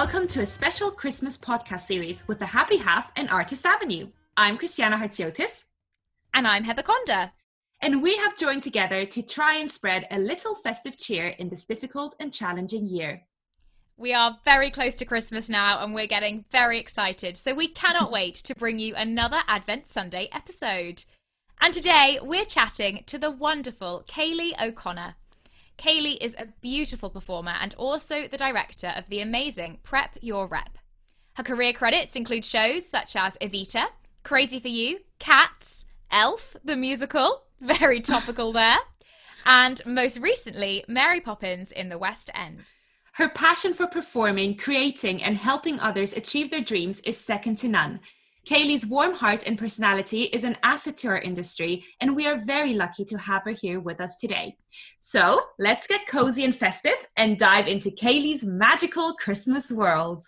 welcome to a special Christmas podcast series with the Happy Half and Artist Avenue. I'm Christiana Hartziotis. And I'm Heather Conda. And we have joined together to try and spread a little festive cheer in this difficult and challenging year. We are very close to Christmas now and we're getting very excited. So we cannot wait to bring you another Advent Sunday episode. And today we're chatting to the wonderful Kaylee O'Connor. Kaylee is a beautiful performer and also the director of the amazing Prep Your Rep. Her career credits include shows such as Evita, Crazy for You, Cats, Elf, the musical, very topical there, and most recently, Mary Poppins in the West End. Her passion for performing, creating, and helping others achieve their dreams is second to none. Kaylee's warm heart and personality is an asset to our industry, and we are very lucky to have her here with us today. So let's get cozy and festive and dive into Kaylee's magical Christmas world.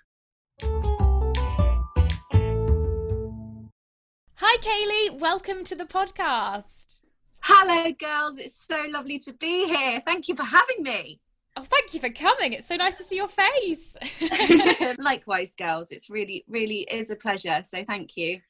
Hi, Kaylee. Welcome to the podcast. Hello, girls. It's so lovely to be here. Thank you for having me. Oh, thank you for coming. It's so nice to see your face. Likewise, girls. It's really, really is a pleasure. So thank you.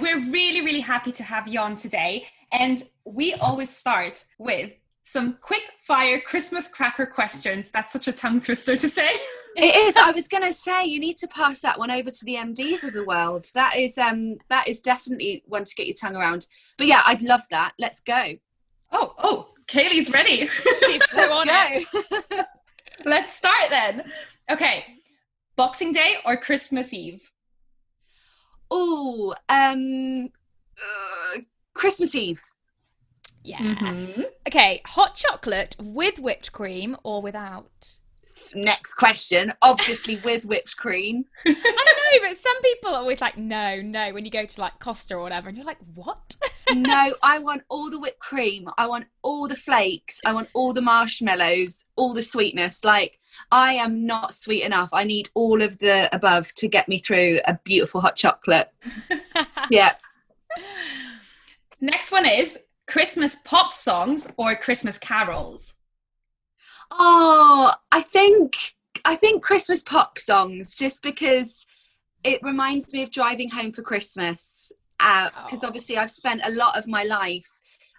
We're really, really happy to have you on today. And we always start with some quick fire Christmas cracker questions. That's such a tongue twister to say. it is. I was going to say you need to pass that one over to the MDs of the world. That is um that is definitely one to get your tongue around. But yeah, I'd love that. Let's go. Oh, oh, Kaylee's ready. She's so on it. Let's start then. Okay. Boxing Day or Christmas Eve? Oh, um uh, Christmas Eve. Yeah. Mm-hmm. Okay, hot chocolate with whipped cream or without? Next question. Obviously with whipped cream. I don't know, but some people are always like, no, no, when you go to like Costa or whatever, and you're like, what? No, I want all the whipped cream. I want all the flakes. I want all the marshmallows, all the sweetness. Like, I am not sweet enough. I need all of the above to get me through a beautiful hot chocolate. yeah. Next one is Christmas pop songs or Christmas carols? Oh, I think I think Christmas pop songs just because it reminds me of driving home for Christmas. Because uh, obviously, I've spent a lot of my life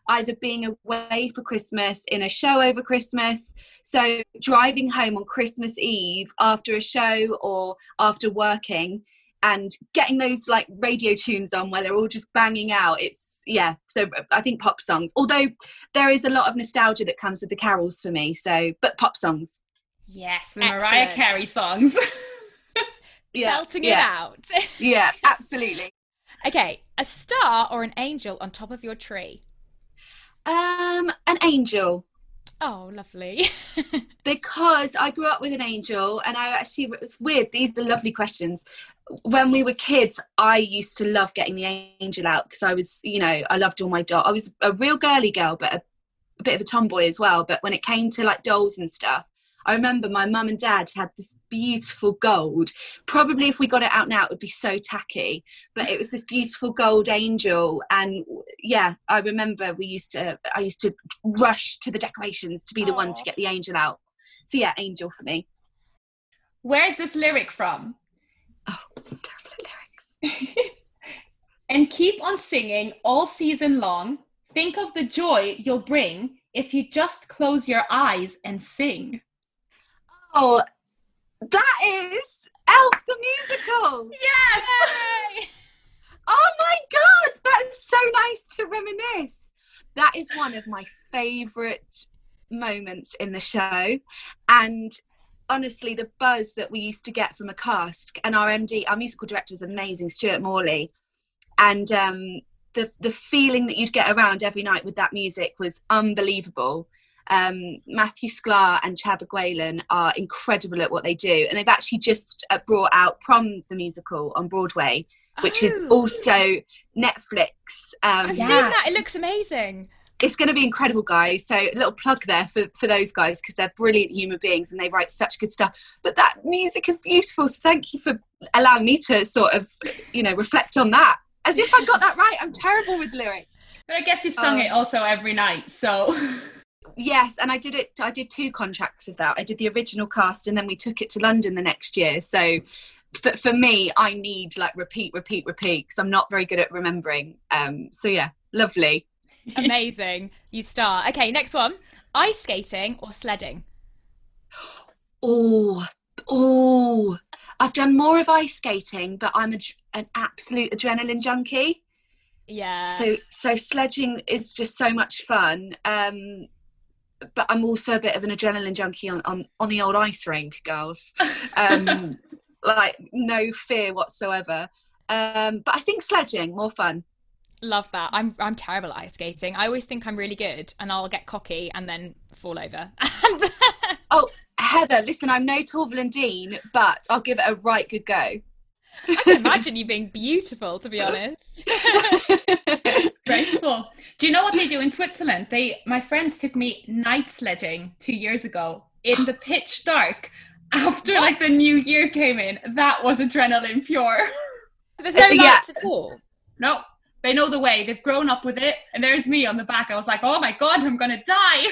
either being away for Christmas in a show over Christmas. So, driving home on Christmas Eve after a show or after working and getting those like radio tunes on where they're all just banging out. It's, yeah. So, I think pop songs, although there is a lot of nostalgia that comes with the carols for me. So, but pop songs. Yes, the Excellent. Mariah Carey songs. yeah, Belting yeah. it out. yeah, absolutely. Okay, a star or an angel on top of your tree? Um, an angel. Oh, lovely. because I grew up with an angel, and I actually, it was weird. These are the lovely questions. When we were kids, I used to love getting the angel out because I was, you know, I loved all my dolls. I was a real girly girl, but a, a bit of a tomboy as well. But when it came to like dolls and stuff, I remember my mum and dad had this beautiful gold. Probably if we got it out now, it would be so tacky. But it was this beautiful gold angel, and yeah, I remember we used to. I used to rush to the decorations to be the Aww. one to get the angel out. So yeah, angel for me. Where's this lyric from? Oh, terrible lyrics. and keep on singing all season long. Think of the joy you'll bring if you just close your eyes and sing. Oh, that is Elf the musical. Yes. Yay! Oh my god, that's so nice to reminisce. That is one of my favourite moments in the show, and honestly, the buzz that we used to get from a cast and our MD, our musical director was amazing, Stuart Morley, and um, the the feeling that you'd get around every night with that music was unbelievable um, Matthew Sklar and Chad Beguelin are incredible at what they do, and they've actually just uh, brought out Prom the musical on Broadway, which oh. is also Netflix. Um, I've yeah. seen that; it looks amazing. It's going to be incredible, guys. So, a little plug there for, for those guys because they're brilliant human beings and they write such good stuff. But that music is beautiful. So, thank you for allowing me to sort of, you know, reflect on that. As if I got that right. I'm terrible with lyrics. But I guess you sung um, it also every night, so. Yes, and I did it. I did two contracts of that. I did the original cast, and then we took it to London the next year. So, for, for me, I need like repeat, repeat, repeat because I'm not very good at remembering. Um, so yeah, lovely. Amazing. You star. Okay, next one. Ice skating or sledding? Oh, oh, I've done more of ice skating, but I'm a, an absolute adrenaline junkie. Yeah. So so sledging is just so much fun. Um, but I'm also a bit of an adrenaline junkie on, on, on the old ice rink, girls. Um, like no fear whatsoever. Um, but I think sledging more fun. Love that. I'm I'm terrible at ice skating. I always think I'm really good, and I'll get cocky and then fall over. oh, Heather, listen, I'm no Torvill Dean, but I'll give it a right good go. I can imagine you being beautiful, to be honest. Graceful. Do you know what they do in Switzerland? They, my friends took me night sledging two years ago in the pitch dark after like the new year came in. That was adrenaline pure. There's no uh, lights yeah. at all. No, they know the way. They've grown up with it. And there's me on the back. I was like, oh my god, I'm gonna die.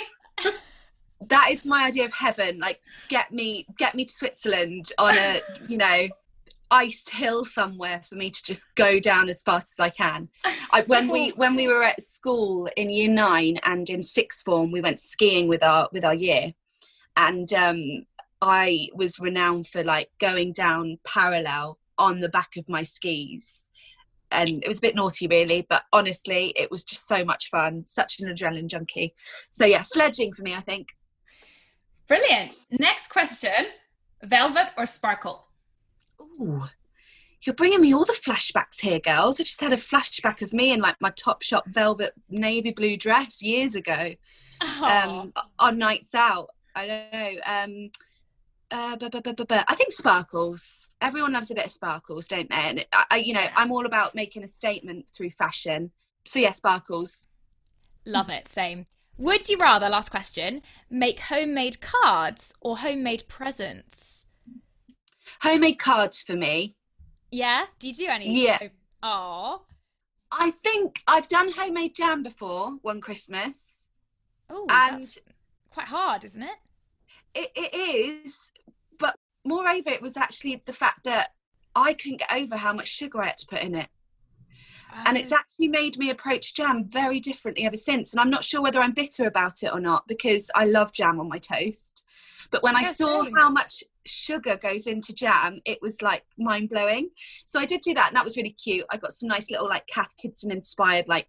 that is my idea of heaven. Like, get me, get me to Switzerland on a, you know, iced hill somewhere for me to just go down as fast as I can. I, when we when we were at school in year nine and in sixth form, we went skiing with our with our year, and um, I was renowned for like going down parallel on the back of my skis. And it was a bit naughty, really, but honestly, it was just so much fun. Such an adrenaline junkie. So, yeah, sledging for me, I think. Brilliant. Next question Velvet or Sparkle? Ooh, you're bringing me all the flashbacks here, girls. I just had a flashback of me in like my Topshop velvet navy blue dress years ago um, on nights out. I don't know. Um, uh, but, but, but, but, I think sparkles. Everyone loves a bit of sparkles, don't they? And I, I, you know, I'm all about making a statement through fashion. So yeah, sparkles. Love it. Same. Would you rather, last question, make homemade cards or homemade presents? Homemade cards for me. Yeah. Do you do any? Yeah. Oh. I think I've done homemade jam before one Christmas. Oh, and quite hard, isn't it? It, it is, but moreover, it was actually the fact that I couldn't get over how much sugar I had to put in it. Oh. And it's oh. actually made me approach jam very differently ever since. And I'm not sure whether I'm bitter about it or not because I love jam on my toast. But when I, I saw how much sugar goes into jam, it was like mind blowing. So I did do that, and that was really cute. I got some nice little like Cath Kidston inspired like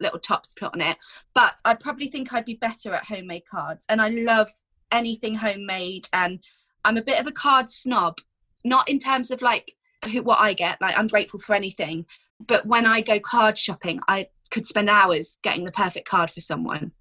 little tops put on it. But I probably think I'd be better at homemade cards, and I love anything homemade. And I'm a bit of a card snob, not in terms of like who what I get. Like I'm grateful for anything, but when I go card shopping, I could spend hours getting the perfect card for someone.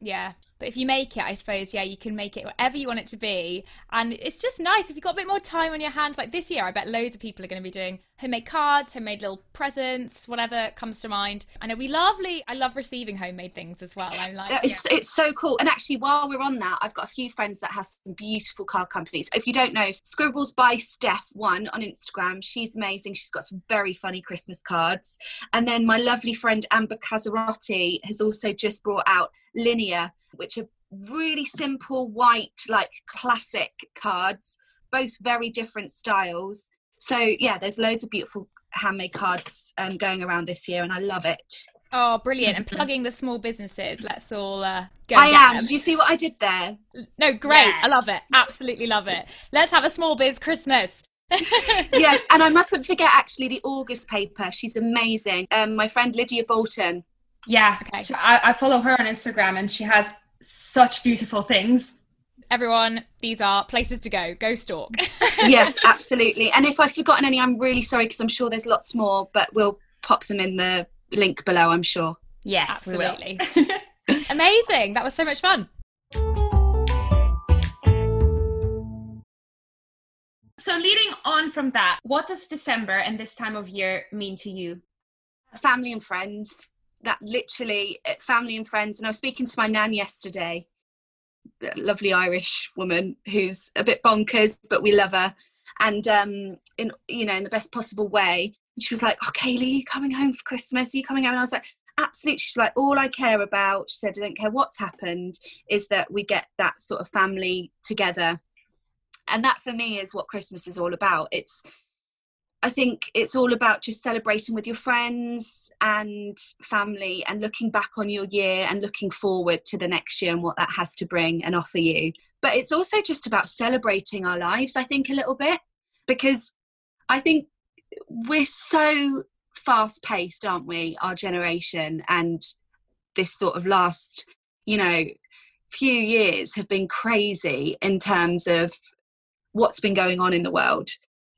Yeah. But if you make it, I suppose, yeah, you can make it whatever you want it to be. And it's just nice if you've got a bit more time on your hands. Like this year, I bet loads of people are going to be doing homemade cards, homemade little presents, whatever comes to mind. And it'll be lovely. I love receiving homemade things as well. I'm like, it's, yeah. it's so cool. And actually, while we're on that, I've got a few friends that have some beautiful card companies. If you don't know, Scribbles by Steph one on Instagram. She's amazing. She's got some very funny Christmas cards. And then my lovely friend Amber Casarotti has also just brought out Linear, which are really simple white, like classic cards, both very different styles. So yeah, there's loads of beautiful handmade cards um, going around this year, and I love it. Oh, brilliant! And plugging the small businesses. Let's all uh, go. I am. Them. Did you see what I did there? No, great. Yes. I love it. Absolutely love it. Let's have a small biz Christmas. yes, and I mustn't forget actually the August paper. She's amazing. Um, my friend Lydia Bolton. Yeah, okay. I, I follow her on Instagram, and she has such beautiful things. Everyone, these are places to go. Go stalk. yes, absolutely. And if I've forgotten any, I'm really sorry because I'm sure there's lots more, but we'll pop them in the link below, I'm sure. Yes, absolutely. Amazing. That was so much fun. So, leading on from that, what does December and this time of year mean to you? Family and friends that literally eh, family and friends and i was speaking to my nan yesterday lovely irish woman who's a bit bonkers but we love her and um in you know in the best possible way. She was like oh kaylee are you coming home for christmas? Are you coming home? And i was like absolutely. She's like all i care about she said i don't care what's happened is that we get that sort of family together. And that for me is what christmas is all about. It's i think it's all about just celebrating with your friends and family and looking back on your year and looking forward to the next year and what that has to bring and offer you but it's also just about celebrating our lives i think a little bit because i think we're so fast paced, aren't we? Our generation and this sort of last, you know, few years have been crazy in terms of what's been going on in the world.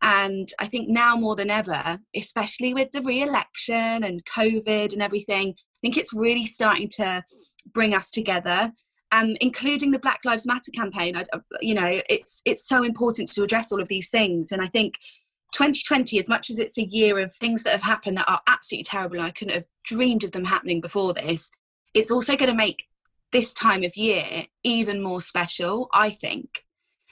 And I think now more than ever, especially with the re election and COVID and everything, I think it's really starting to bring us together. Um, including the Black Lives Matter campaign, I, you know, it's it's so important to address all of these things, and I think 2020, as much as it's a year of things that have happened that are absolutely terrible, and I couldn't have dreamed of them happening before this, it's also going to make this time of year even more special, I think,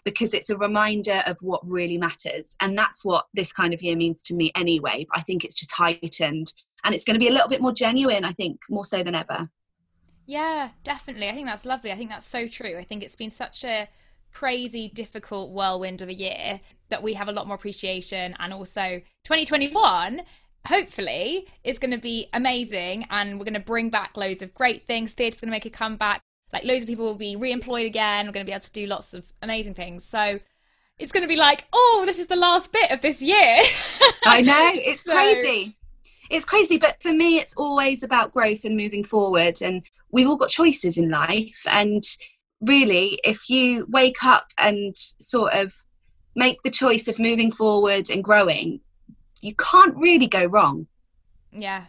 because it's a reminder of what really matters. And that's what this kind of year means to me anyway. But I think it's just heightened and it's going to be a little bit more genuine, I think, more so than ever. Yeah, definitely. I think that's lovely. I think that's so true. I think it's been such a crazy, difficult whirlwind of a year that we have a lot more appreciation. And also, 2021 hopefully is going to be amazing and we're going to bring back loads of great things theatre's going to make a comeback like loads of people will be re-employed again we're going to be able to do lots of amazing things so it's going to be like oh this is the last bit of this year i know it's so... crazy it's crazy but for me it's always about growth and moving forward and we've all got choices in life and really, if you wake up and sort of make the choice of moving forward and growing, you can't really go wrong. Yeah.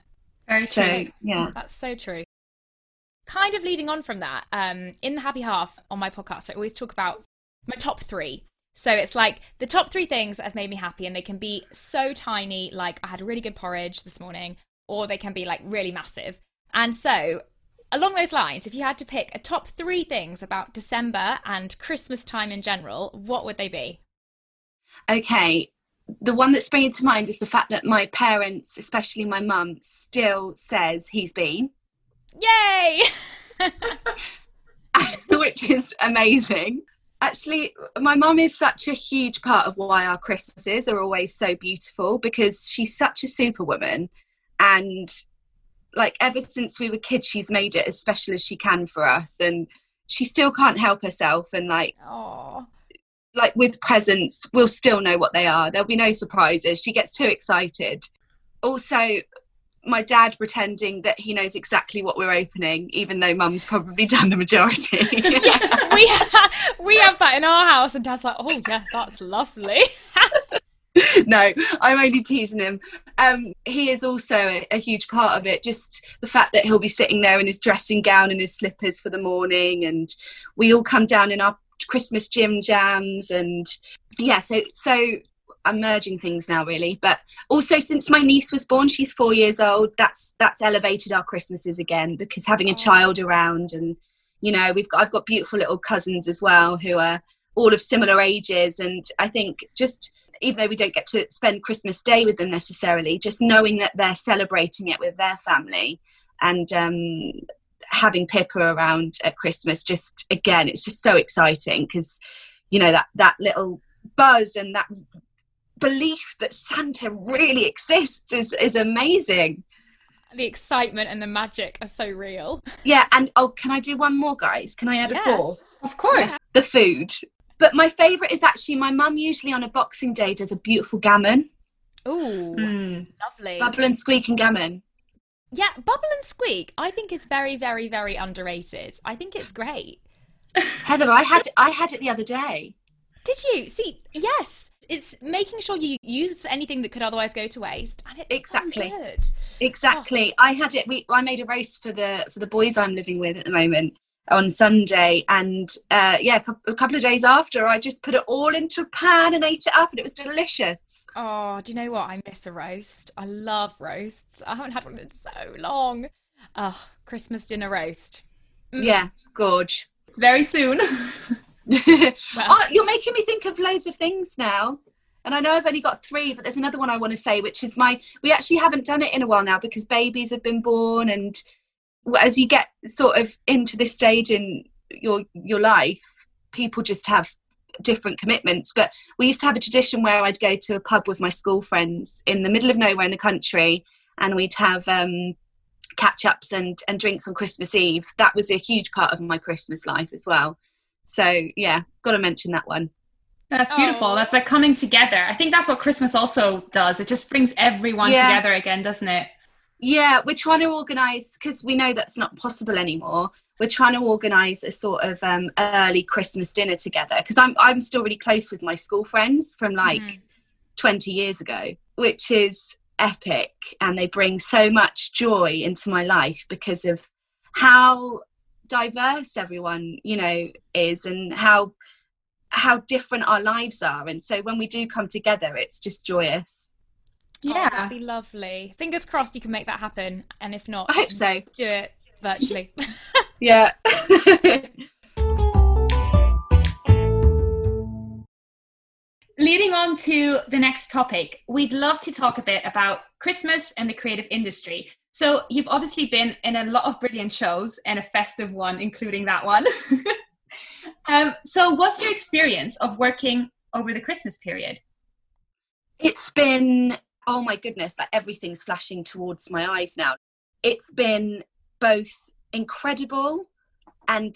Very so, true. Yeah. That's so true. Kind of leading on from that, um, in the happy half on my podcast, I always talk about my top three. So it's like the top three things that have made me happy, and they can be so tiny, like I had a really good porridge this morning, or they can be like really massive. And so along those lines, if you had to pick a top three things about December and Christmas time in general, what would they be? Okay, the one that's springing to mind is the fact that my parents, especially my mum, still says he's been. Yay! Which is amazing. Actually, my mum is such a huge part of why our Christmases are always so beautiful because she's such a superwoman and like ever since we were kids she's made it as special as she can for us and she still can't help herself and like Aww. like with presents we'll still know what they are there'll be no surprises she gets too excited also my dad pretending that he knows exactly what we're opening even though mum's probably done the majority yeah, we, ha- we have that in our house and dad's like oh yeah that's lovely no, I'm only teasing him. Um, he is also a, a, huge part of it. Just the fact that he'll be sitting there in his dressing gown and his slippers for the morning, and we all come down in our Christmas gym jams, and yeah. So so I'm merging things now, really. But also, since my niece was born, she's four years old. That's that's elevated our Christmases again because having a child around, and you know, we've got I've got beautiful little cousins as well who are all of similar ages, and I think just even though we don't get to spend Christmas Day with them necessarily, just knowing that they're celebrating it with their family and um, having Pippa around at Christmas, just again, it's just so exciting because you know that that little buzz and that belief that Santa really exists is is amazing. The excitement and the magic are so real. Yeah, and oh, can I do one more, guys? Can I add yeah, a four? Of course. The food. But my favourite is actually my mum usually on a Boxing Day does a beautiful gammon. Ooh, mm. lovely. Bubble and squeak and gammon. Yeah, bubble and squeak. I think is very, very, very underrated. I think it's great. Heather, I had I had it the other day. Did you see? Yes, it's making sure you use anything that could otherwise go to waste, and it's exactly so good. Exactly. Oh. I had it. We I made a roast for the for the boys I'm living with at the moment, on Sunday, and uh, yeah, a couple of days after, I just put it all into a pan and ate it up, and it was delicious. Oh, do you know what? I miss a roast. I love roasts. I haven't had one in so long. Oh, Christmas dinner roast. Mm. Yeah, gorge. It's very soon. oh, you're making me think of loads of things now. And I know I've only got three, but there's another one I want to say, which is my. We actually haven't done it in a while now because babies have been born, and as you get sort of into this stage in your your life, people just have different commitments. But we used to have a tradition where I'd go to a pub with my school friends in the middle of nowhere in the country, and we'd have um, catch ups and and drinks on Christmas Eve. That was a huge part of my Christmas life as well. So yeah, got to mention that one. That's beautiful. Oh. That's like coming together. I think that's what Christmas also does. It just brings everyone yeah. together again, doesn't it? Yeah, we're trying to organise because we know that's not possible anymore. We're trying to organise a sort of um, early Christmas dinner together because I'm I'm still really close with my school friends from like mm. 20 years ago, which is epic, and they bring so much joy into my life because of how diverse everyone you know is and how how different our lives are. And so when we do come together it's just joyous. Oh, yeah. oh, that'd be lovely. Fingers crossed you can make that happen. And if not i hope so. do it virtually. Yeah. Leading on to the next topic we'd love to talk a bit about christmas and the creative industry so you've obviously been in a lot of brilliant shows and a festive one, including that one. um, so what's your experience of working over the Christmas period? It's been, oh my goodness, like everything's flashing towards my eyes now. It's been both incredible and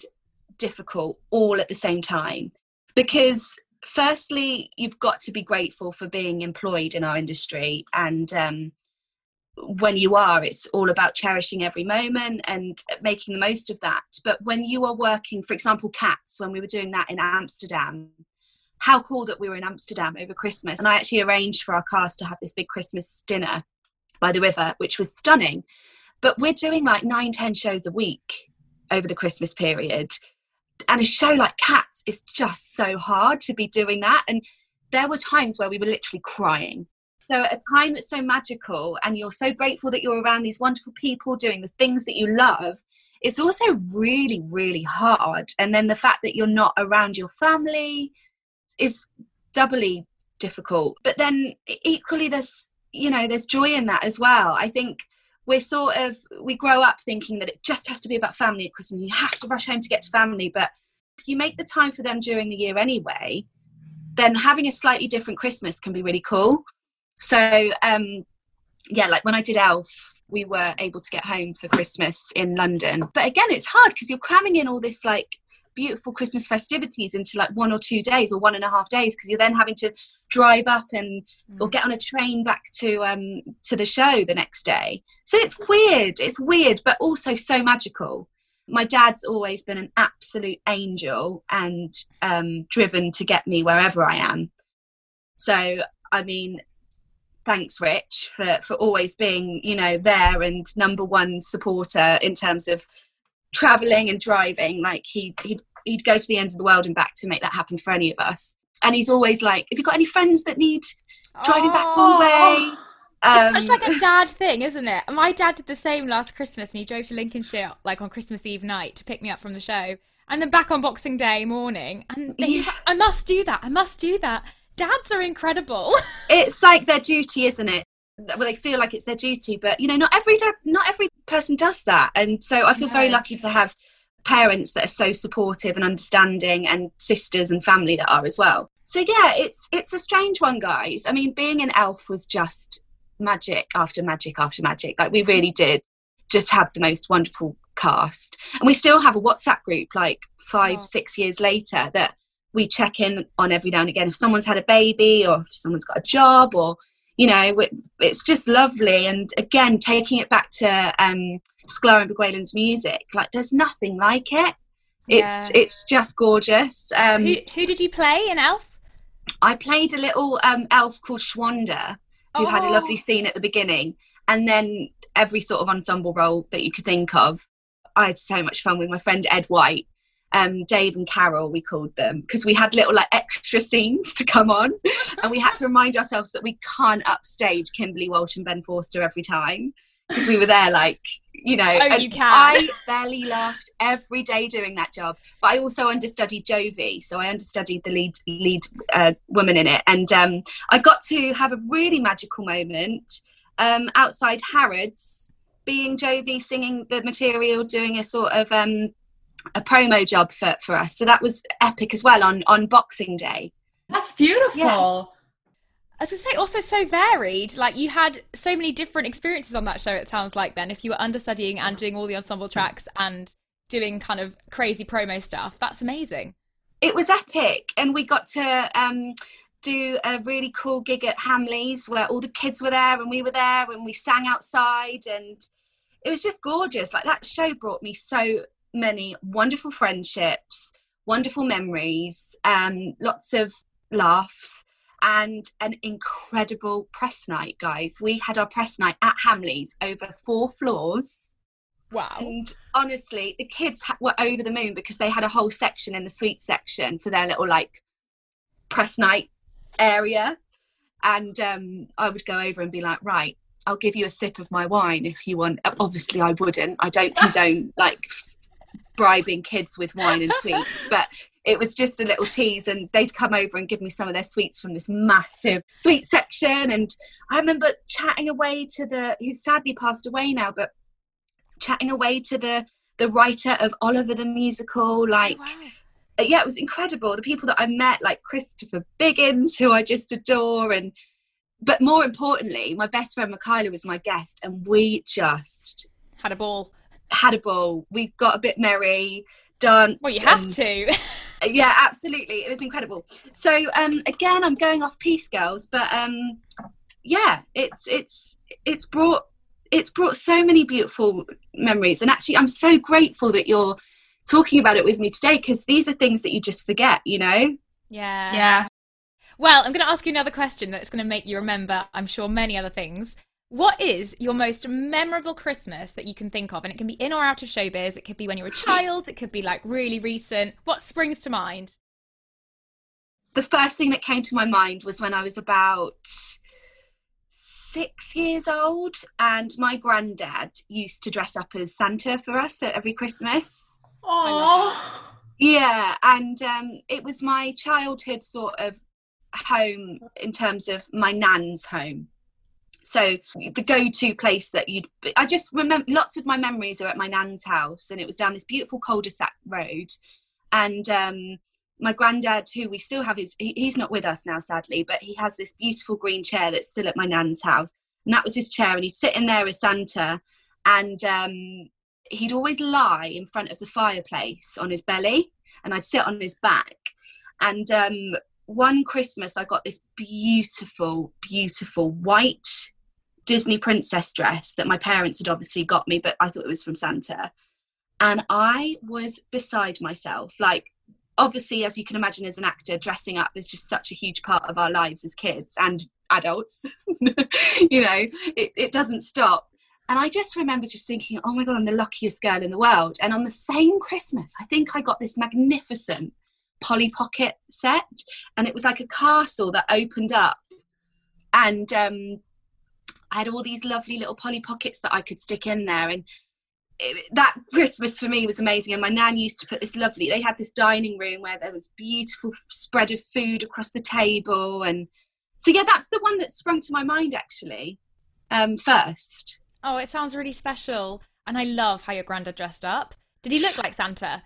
difficult all at the same time. Because firstly, you've got to be grateful for being employed in our industry and um, when you are it's all about cherishing every moment and making the most of that. But when you are working for example cats when we were doing that in amsterdam how cool that we were in amsterdam over christmas. And i actually arranged for our cast to have this big christmas dinner by the river which was stunning. But we're doing like nine ten shows a week over the christmas period. And a show like cats is just so hard to be doing that. And there were times where we were literally crying so, a time that's so magical, and you're so grateful that you're around these wonderful people doing the things that you love, it's also really, really hard. And then the fact that you're not around your family is doubly difficult. But then equally, there's you know there's joy in that as well. I think we're sort of we grow up thinking that it just has to be about family at Christmas. You have to rush home to get to family, but you make the time for them during the year anyway. Then having a slightly different Christmas can be really cool. So um, yeah, like when I did Elf, we were able to get home for Christmas in London. But again, it's hard because you're cramming in all this like beautiful Christmas festivities into like one or two days or one and a half days because you're then having to drive up and or mm. get on a train back to um to the show the next day. So it's weird. It's weird, but also so magical. My dad's always been an absolute angel and um, driven to get me wherever I am. So I mean, thanks rich for for always being you know there and number one supporter in terms of traveling and driving like he he'd, he'd go to the ends of the world and back to make that happen for any of us and he's always like have you got any friends that need driving oh. back one way um, it's such like a dad thing, isn't it? My dad did the same last Christmas, and he drove to Lincolnshire like on Christmas Eve night to pick me up from the show, and then back on Boxing Day morning. And yeah. I must do that. I must do that dads are incredible. it's like their duty, isn't it? Well, they feel like it's their duty, but you know, not every not every person does that, and so I feel no. very lucky to have parents that are so supportive and understanding, and sisters and family that are as well. So yeah, it's it's a strange one, guys. I mean, being an elf was just magic after magic after magic. Like we mm-hmm. really did just have the most wonderful cast, and we still have a WhatsApp group like five, oh. six years later that we check in on every now and again if someone's had a baby or if someone's got a job or you know it's just lovely and again taking it back to um Sklar and Beguelin's music like there's nothing like it it's yeah. it's just gorgeous um who, who did you play in elf i played a little um elf called Schwanda who oh. had a lovely oh. scene at the beginning and then every sort of ensemble role that you could think of i had so much fun with my friend ed white um, Dave and Carol, we called them, because we had little like extra scenes to come on, and we had to remind ourselves that we can't upstage Kimberly Walsh and Ben Forster every time, because we were there like you know, Oh, you can. I barely laughed every day doing that job. But I also understudied Jovie, so I understudied the lead lead uh, woman in it, and um, I got to have a really magical moment um, outside Harrods, being Jovie, singing the material, doing a sort of um, a promo job for, for us. So that was epic as well on on Boxing Day. That's beautiful. As I say, also so varied. Like you had so many different experiences on that show. It sounds like then, if you were understudying and doing all the ensemble tracks and doing kind of crazy promo stuff, that's amazing. It was epic, and we got to um, do a really cool gig at Hamleys where all the kids were there and we were there and we sang outside and it was just gorgeous. Like that show brought me so many wonderful friendships, wonderful memories, um, lots of laughs, and an incredible press night, guys. We had our press night at Hamleys over four floors. Wow. And honestly, the kids ha- were over the moon because they had a whole section in the sweet section for their little like press night area. And um, I would go over and be like, right, I'll give you a sip of my wine if you want. Obviously, I wouldn't. I don't condone like bribing kids with wine and sweets, but it was just a little tease. And they'd come over and give me some of their sweets from this massive sweet section. And I remember chatting away to the, who sadly passed away now, but chatting away to the the writer of Oliver the musical, like wow. uh, yeah, it was incredible. The people that I met, like Christopher Biggins, who I just adore, and but more importantly, my best friend Michaela was my guest, and we just Had a ball. Had a ball. We got a bit merry, danced. Well, you have and- to. yeah absolutely it was incredible so um again i'm going off peace girls but um yeah it's it's it's brought it's brought so many beautiful memories and actually i'm so grateful that you're talking about it with me today because these are things that you just forget you know yeah. Yeah. Well, I'm going to ask you another question that's going to make you remember, I'm sure, many other things. What is your most memorable Christmas that you can think of? And it can be in or out of showbiz. It could be when you were a child. It could be like really recent. What springs to mind? the first thing that came to my mind was when i was about six years old and my granddad used to dress up as santa for us at every christmas Oh. Yeah, and um, it was my childhood sort of home in terms of my nan's home. So the go-to place that you'd, be, I just remember lots of my memories are at my nan's house, and it was down this beautiful cul-de-sac road, and um, my granddad, who we still have, is he, he's not with us now, sadly, but he has this beautiful green chair that's still at my nan's house, and that was his chair, and he'd sit in there as Santa, and um, he'd always lie in front of the fireplace on his belly and I'd sit on his back. And um, one Christmas, I got this beautiful, beautiful white Disney princess dress that my parents had obviously got me, but I thought it was from Santa. And I was beside myself. Like, obviously, as you can imagine, as an actor, dressing up is just such a huge part of our lives as kids and adults. you know, it, it doesn't stop. And I just remember just thinking, oh my God, I'm the luckiest girl in the world. And on the same Christmas, I think I got this magnificent Polly Pocket set. And it was like a castle that opened up. And um, I had all these lovely little Polly Pockets that I could stick in there. And it, that Christmas for me was amazing. And my nan used to put this lovely, they had this dining room where there was beautiful spread of food across the table. And so, yeah, that's the one that sprung to my mind actually um, first. Oh, it sounds really special. And I love how your granddad dressed up. Did he look like Santa?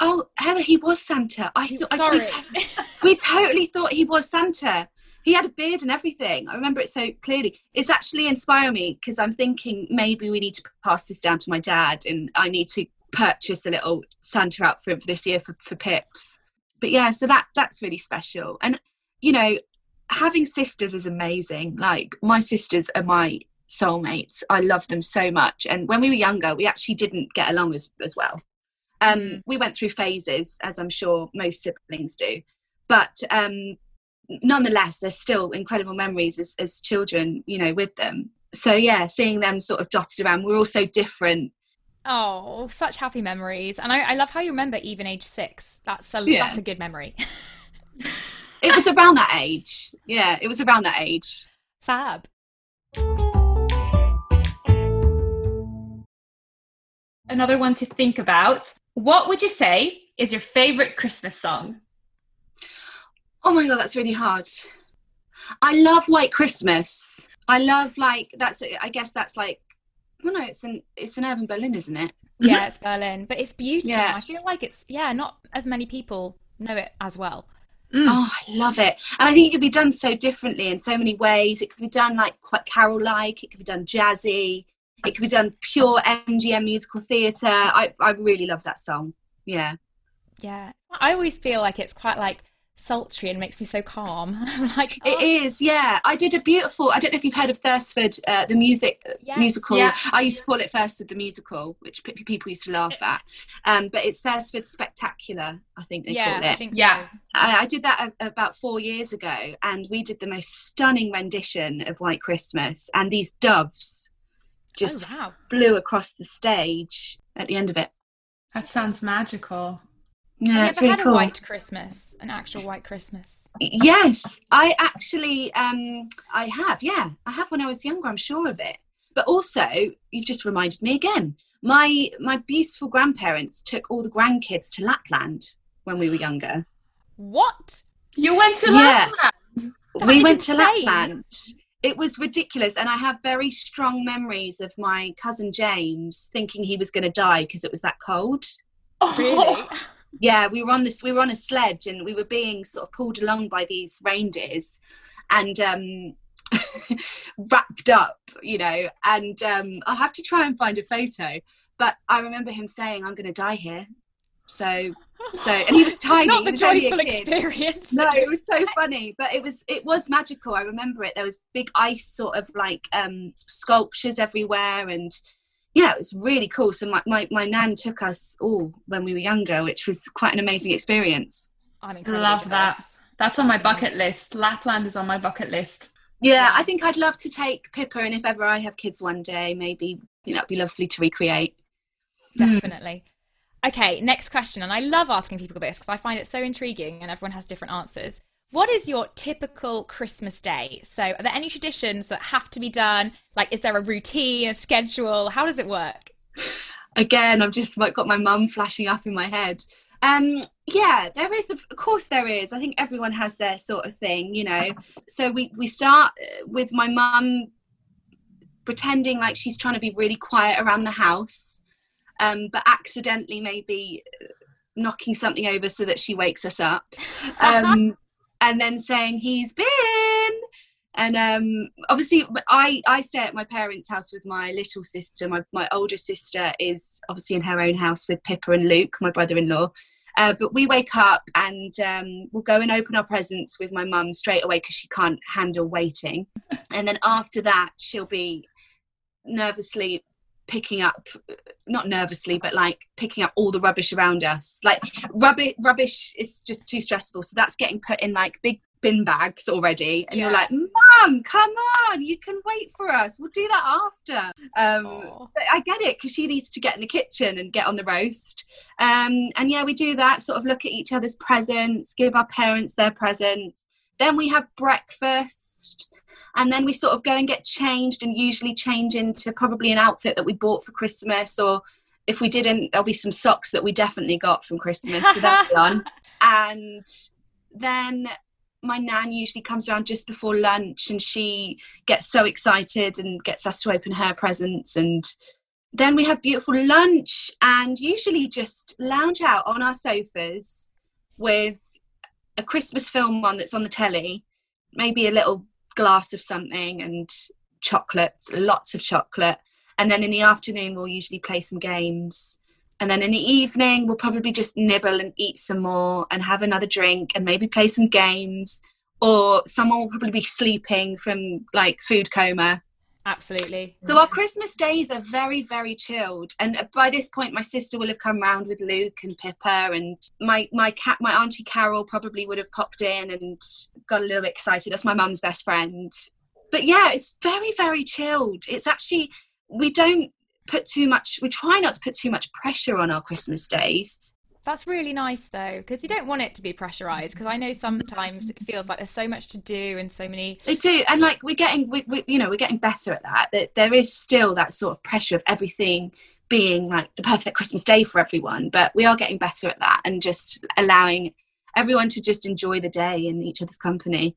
Oh, Heather, he was Santa. I thought I. I- we totally thought he was Santa. He had a beard and everything. I remember it so clearly. It's actually inspired me because I'm thinking maybe we need to pass this down to my dad, and I need to purchase a little Santa outfit for this year for, for Pips. But yeah, so that that's really special. And you know, having sisters is amazing. Like my sisters are my soulmates. I love them so much. And when we were younger, we actually didn't get along as as well. Um. We went through phases, as I'm sure most siblings do. But um, nonetheless, there's still incredible memories as, as children, you know, with them. So yeah, seeing them sort of dotted around, we're all so different. Oh, such happy memories. And I, I love how you remember even age six. That's a, Yeah. that's a good memory. It was around that age. Yeah, it was around that age. Fab. another one to think about. What would you say is your favorite Christmas song? Oh my god, that's really hard. I love White Christmas. I love like that's. I guess that's like. Well, no, it's an it's an Irving Berlin, isn't it? Yeah, it's Berlin, but it's beautiful. Yeah. I feel like it's yeah, not as many people know it as well. Mm. Oh, I love it. And I think it could be done so differently in so many ways. It could be done like quite carol like, it could be done jazzy, it could be done pure MGM musical theatre. I, I really love that song. Yeah. Yeah, I always feel like it's quite like sultry and makes me so calm. I'm like It oh, is, yeah. I did a beautiful. I don't know if you've heard of Thursford, uh, the music Yes. musical. Yeah. I used to call it Thursford the musical, which pe- people used to laugh at. Um, but it's Thursford Spectacular, I think they yeah, call I it. think Yeah. so. I, I did that a, about four years ago, and we did the most stunning rendition of White Christmas, and these doves just oh wow. flew across the stage at the end of it. That sounds magical. Yeah, Have it's ever really had cool. a white Christmas, an actual white Christmas? Yes, I actually, um, I have. Yeah, I have when I was younger. I'm sure of it. But also, you've just reminded me again. My my beautiful grandparents took all the grandkids to Lapland when we were younger. What? You went to Yeah. Lapland. That we is went to. Lapland. It was ridiculous, and I have very strong memories of my cousin James thinking he was going to die because it was that cold. Oh. Really? yeah we were on this we were on a sledge and we were being sort of pulled along by these reindeers and um wrapped up you know and um i'll have to try and find a photo but i remember him saying i'm going to die here. So so and he was tiny Not he the joyful experience. no it was so funny but it was it was magical. I remember it. There was big ice sort of like um sculptures everywhere and yeah it was really cool so my, my, my nan took us all when we were younger which was quite an amazing experience I'm Love that. That's on my bucket list. Lapland is on my bucket list. yeah, Yeah. i think i'd love to take pippa and if ever i have kids one day maybe I think that'd be lovely to recreate hmm. Definitely. Okay, next question. And I love asking people this because I find it so intriguing and everyone has different answers. What is your typical Christmas day? So, are there any traditions that have to be done? Like, is there a routine, a schedule? How does it work? again i've just got my mum flashing up in my head um yeah there is of course there is i think everyone has their sort of thing you know so we we start uh, with my mum pretending like she's trying to be really quiet around the house um but accidentally maybe uh, knocking something over so that she wakes us up um and then saying he's been and um obviously i i stay at my parents house with my little sister. My, my older sister is obviously in her own house with pippa and luke my brother-in-law. Uh, but we wake up and um, we'll go and open our presents with my mum straight away because she can't handle waiting. And then after that she'll be nervously picking up not nervously but like picking up all the rubbish around us. Like rubbish rubbish is just too stressful. So that's getting put in like big bin bags already. And you're like mom come on you can wait for us. We'll do that after. Um but i get it because she needs to get in the kitchen and get on the roast. Um and yeah we do that sort of look at each other's presents give our parents their presents. Then we have breakfast and then we sort of go and get changed and usually change into probably an outfit that we bought for christmas or if we didn't there'll be some socks that we definitely got from christmas so that'll be on. And then my nan usually comes around just before lunch and she gets so excited and gets us to open her presents. And then we have beautiful lunch and usually just lounge out on our sofas with a christmas film on that's on the telly maybe a little glass of something and chocolates lots of chocolate. And then in the afternoon we'll usually play some games. And then in the evening we'll probably just nibble and eat some more and have another drink and maybe play some games. Or someone will probably be sleeping from like food coma Absolutely. so our Christmas days are very, very chilled. And by this point, my sister will have come round with Luke and Pippa, and my my cat, my auntie Carol, probably would have popped in and got a little bit excited. That's my mum's best friend. But yeah, it's very, very chilled. It's actually we don't put too much. We try not to put too much pressure on our Christmas days. That's really nice though, because you don't want it to be pressurized. Because I know sometimes it feels like there's so much to do and so many. They do, and like we're getting, we, we, you know, we're getting better at that. That there is still that sort of pressure of everything being like the perfect Christmas day for everyone, but we are getting better at that and just allowing everyone to just enjoy the day in each other's company.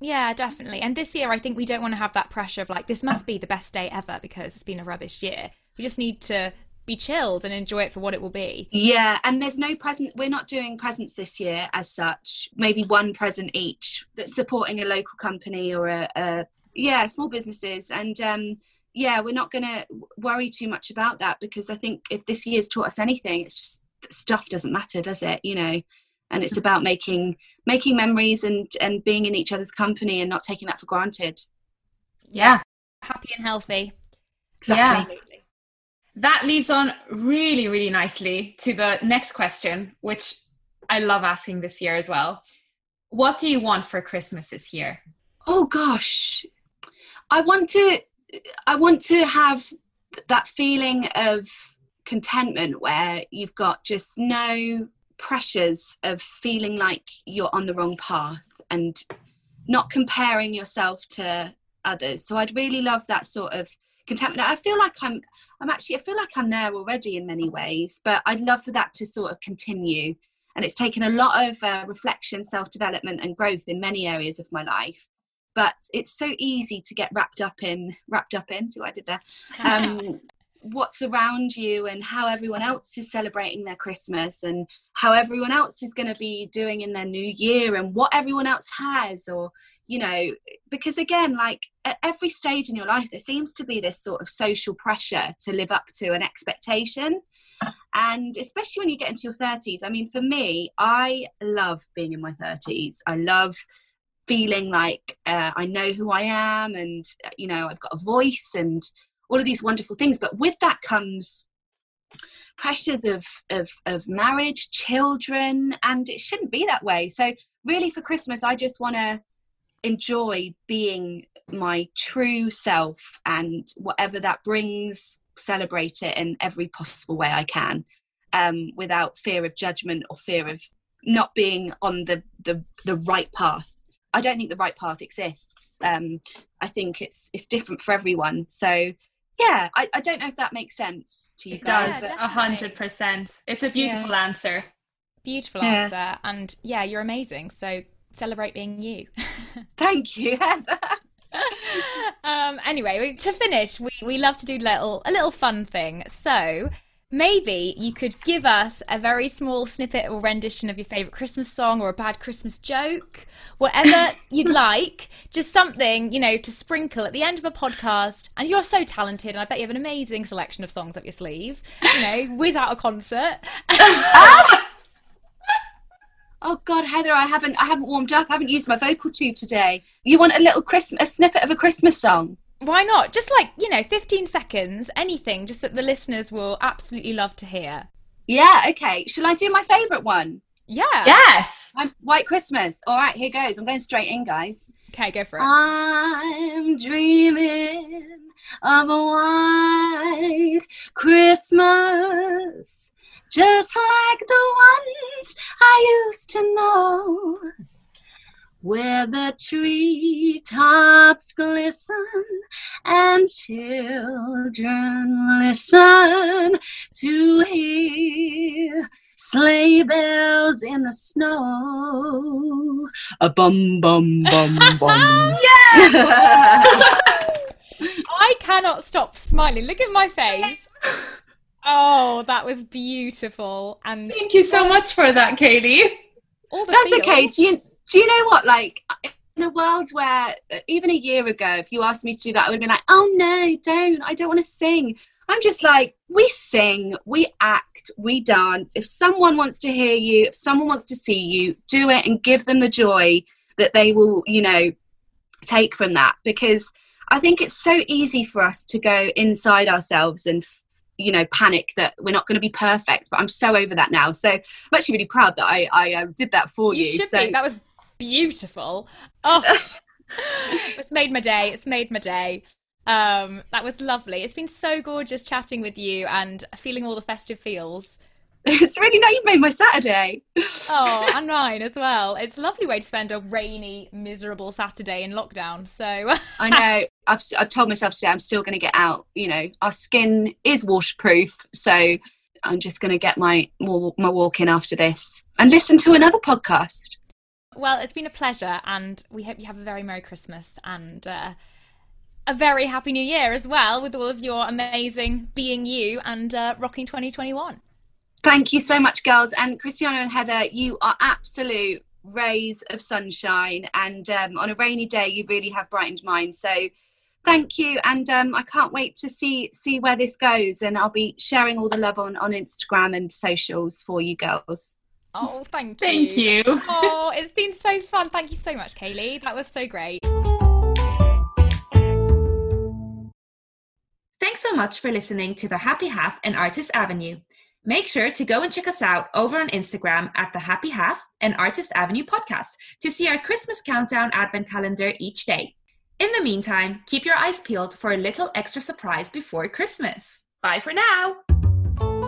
Yeah, definitely. And this year, I think we don't want to have that pressure of like, this must be the best day ever because it's been a rubbish year. We just need to be chilled and enjoy it for what it will be. Yeah, and there's no present. We're not doing presents this year as such. Maybe one present each that's supporting a local company or a, a yeah, small businesses. And um, yeah, we're not going to worry too much about that because I think if this year's taught us anything, it's just stuff doesn't matter, does it? You know, and it's about making making memories and and being in each other's company and not taking that for granted. Yeah, happy and healthy. Exactly. Yeah. That leads on really, really nicely to the next question, which I love asking this year as well. What do you want for Christmas this year? Oh gosh, I want to I want to have that feeling of contentment where you've got just no pressures of feeling like you're on the wrong path and not comparing yourself to others. So I'd really love that sort of contentment. I feel like I'm I'm actually I feel like I'm there already in many ways, but I'd love for that to sort of continue. And it's taken a lot of uh, reflection, self development, and growth in many areas of my life but it's so easy to get wrapped up in wrapped up in see what i did there um, what's around you and how everyone else is celebrating their christmas and how everyone else is going to be doing in their new year and what everyone else has or you know because again like at every stage in your life there seems to be this sort of social pressure to live up to an expectation. And especially when you get into your 30s i mean for me i love being in my 30s i love feeling like uh, I know who I am and uh, you know I've got a voice and all of these wonderful things but with that comes pressures of of of marriage children and it shouldn't be that way so really for christmas i just want to enjoy being my true self and whatever that brings celebrate it in every possible way i can um, without fear of judgment or fear of not being on the the, the right path I don't think the right path exists. Um, I think it's it's different for everyone. So yeah, I, I don't know if that makes sense to you it guys. does a hundred percent. It's a beautiful Yeah. answer. Beautiful Yeah. answer. And yeah, you're amazing. So celebrate being you. Thank you, Heather. um, anyway, to finish, we, we love to do little a little fun thing. So maybe you could give us a very small snippet or rendition of your favorite Christmas song or a bad Christmas joke, whatever you'd like. Just something you know to sprinkle at the end of a podcast. And you're so talented, and I bet you have an amazing selection of songs up your sleeve. You know, whiz out a concert. Oh God, Heather, I haven't I haven't warmed up. I haven't used my vocal tube today. You want a little Christmas a snippet of a Christmas song? Why not? Just like, you know, 15 seconds, anything, just that the listeners will absolutely love to hear. Yeah, okay. Shall I do my favourite one? Yeah. Yes. I'm White Christmas. All right, here goes. I'm going straight in, guys. Okay, go for it. I'm dreaming of a white Christmas, just like the ones I used to know, where the treetops glisten and children listen to hear sleigh bells in the snow. A bum bum bum bum. I cannot stop smiling. Look at my face. Oh, that was beautiful. And Thank you so much for that, Katie. all the That's okay. Do you do you know what? Like in a world where uh, even a year ago, if you asked me to do that, I would have been like, "Oh no, don't! I don't want to sing." I'm just like, we sing, we act, we dance. If someone wants to hear you, if someone wants to see you, do it and give them the joy that they will, you know, take from that. Because I think it's so easy for us to go inside ourselves and you know panic that we're not going to be perfect but i'm so over that now so i'm actually really proud that i i uh, did that for you, You should so be. That was beautiful. Oh, it's made my day. It's made my day. Um, that was lovely. It's been so gorgeous chatting with you and feeling all the festive feels. It's really nice. You've made my Saturday. oh, and mine as well. It's a lovely way to spend a rainy, miserable Saturday in lockdown. So I know. I've, I've told myself today I'm still going to get out. You know, our skin is waterproof, so I'm just going to get my my walk in after this and listen to another podcast. Well, it's been a pleasure, and we hope you have a very merry Christmas and. Uh, a very happy new year as well with all of your amazing being you and uh, rocking 2021 Thank you so much, girls. And Christiana and Heather, you are absolute rays of sunshine. And um, on a rainy day, you really have brightened mine. So thank you. And um, I can't wait to see see where this goes. And I'll be sharing all the love on, on Instagram and socials for you girls. Oh, thank you. Thank you. oh, it's been so fun. Thank you so much, Kaylee. That was so great. Thanks so much for listening to The Happy Half and Artist Avenue. Make sure to go and check us out over on Instagram at The Happy Half and Artist Avenue podcast to see our Christmas countdown advent calendar each day. In the meantime, keep your eyes peeled for a little extra surprise before Christmas. Bye for now!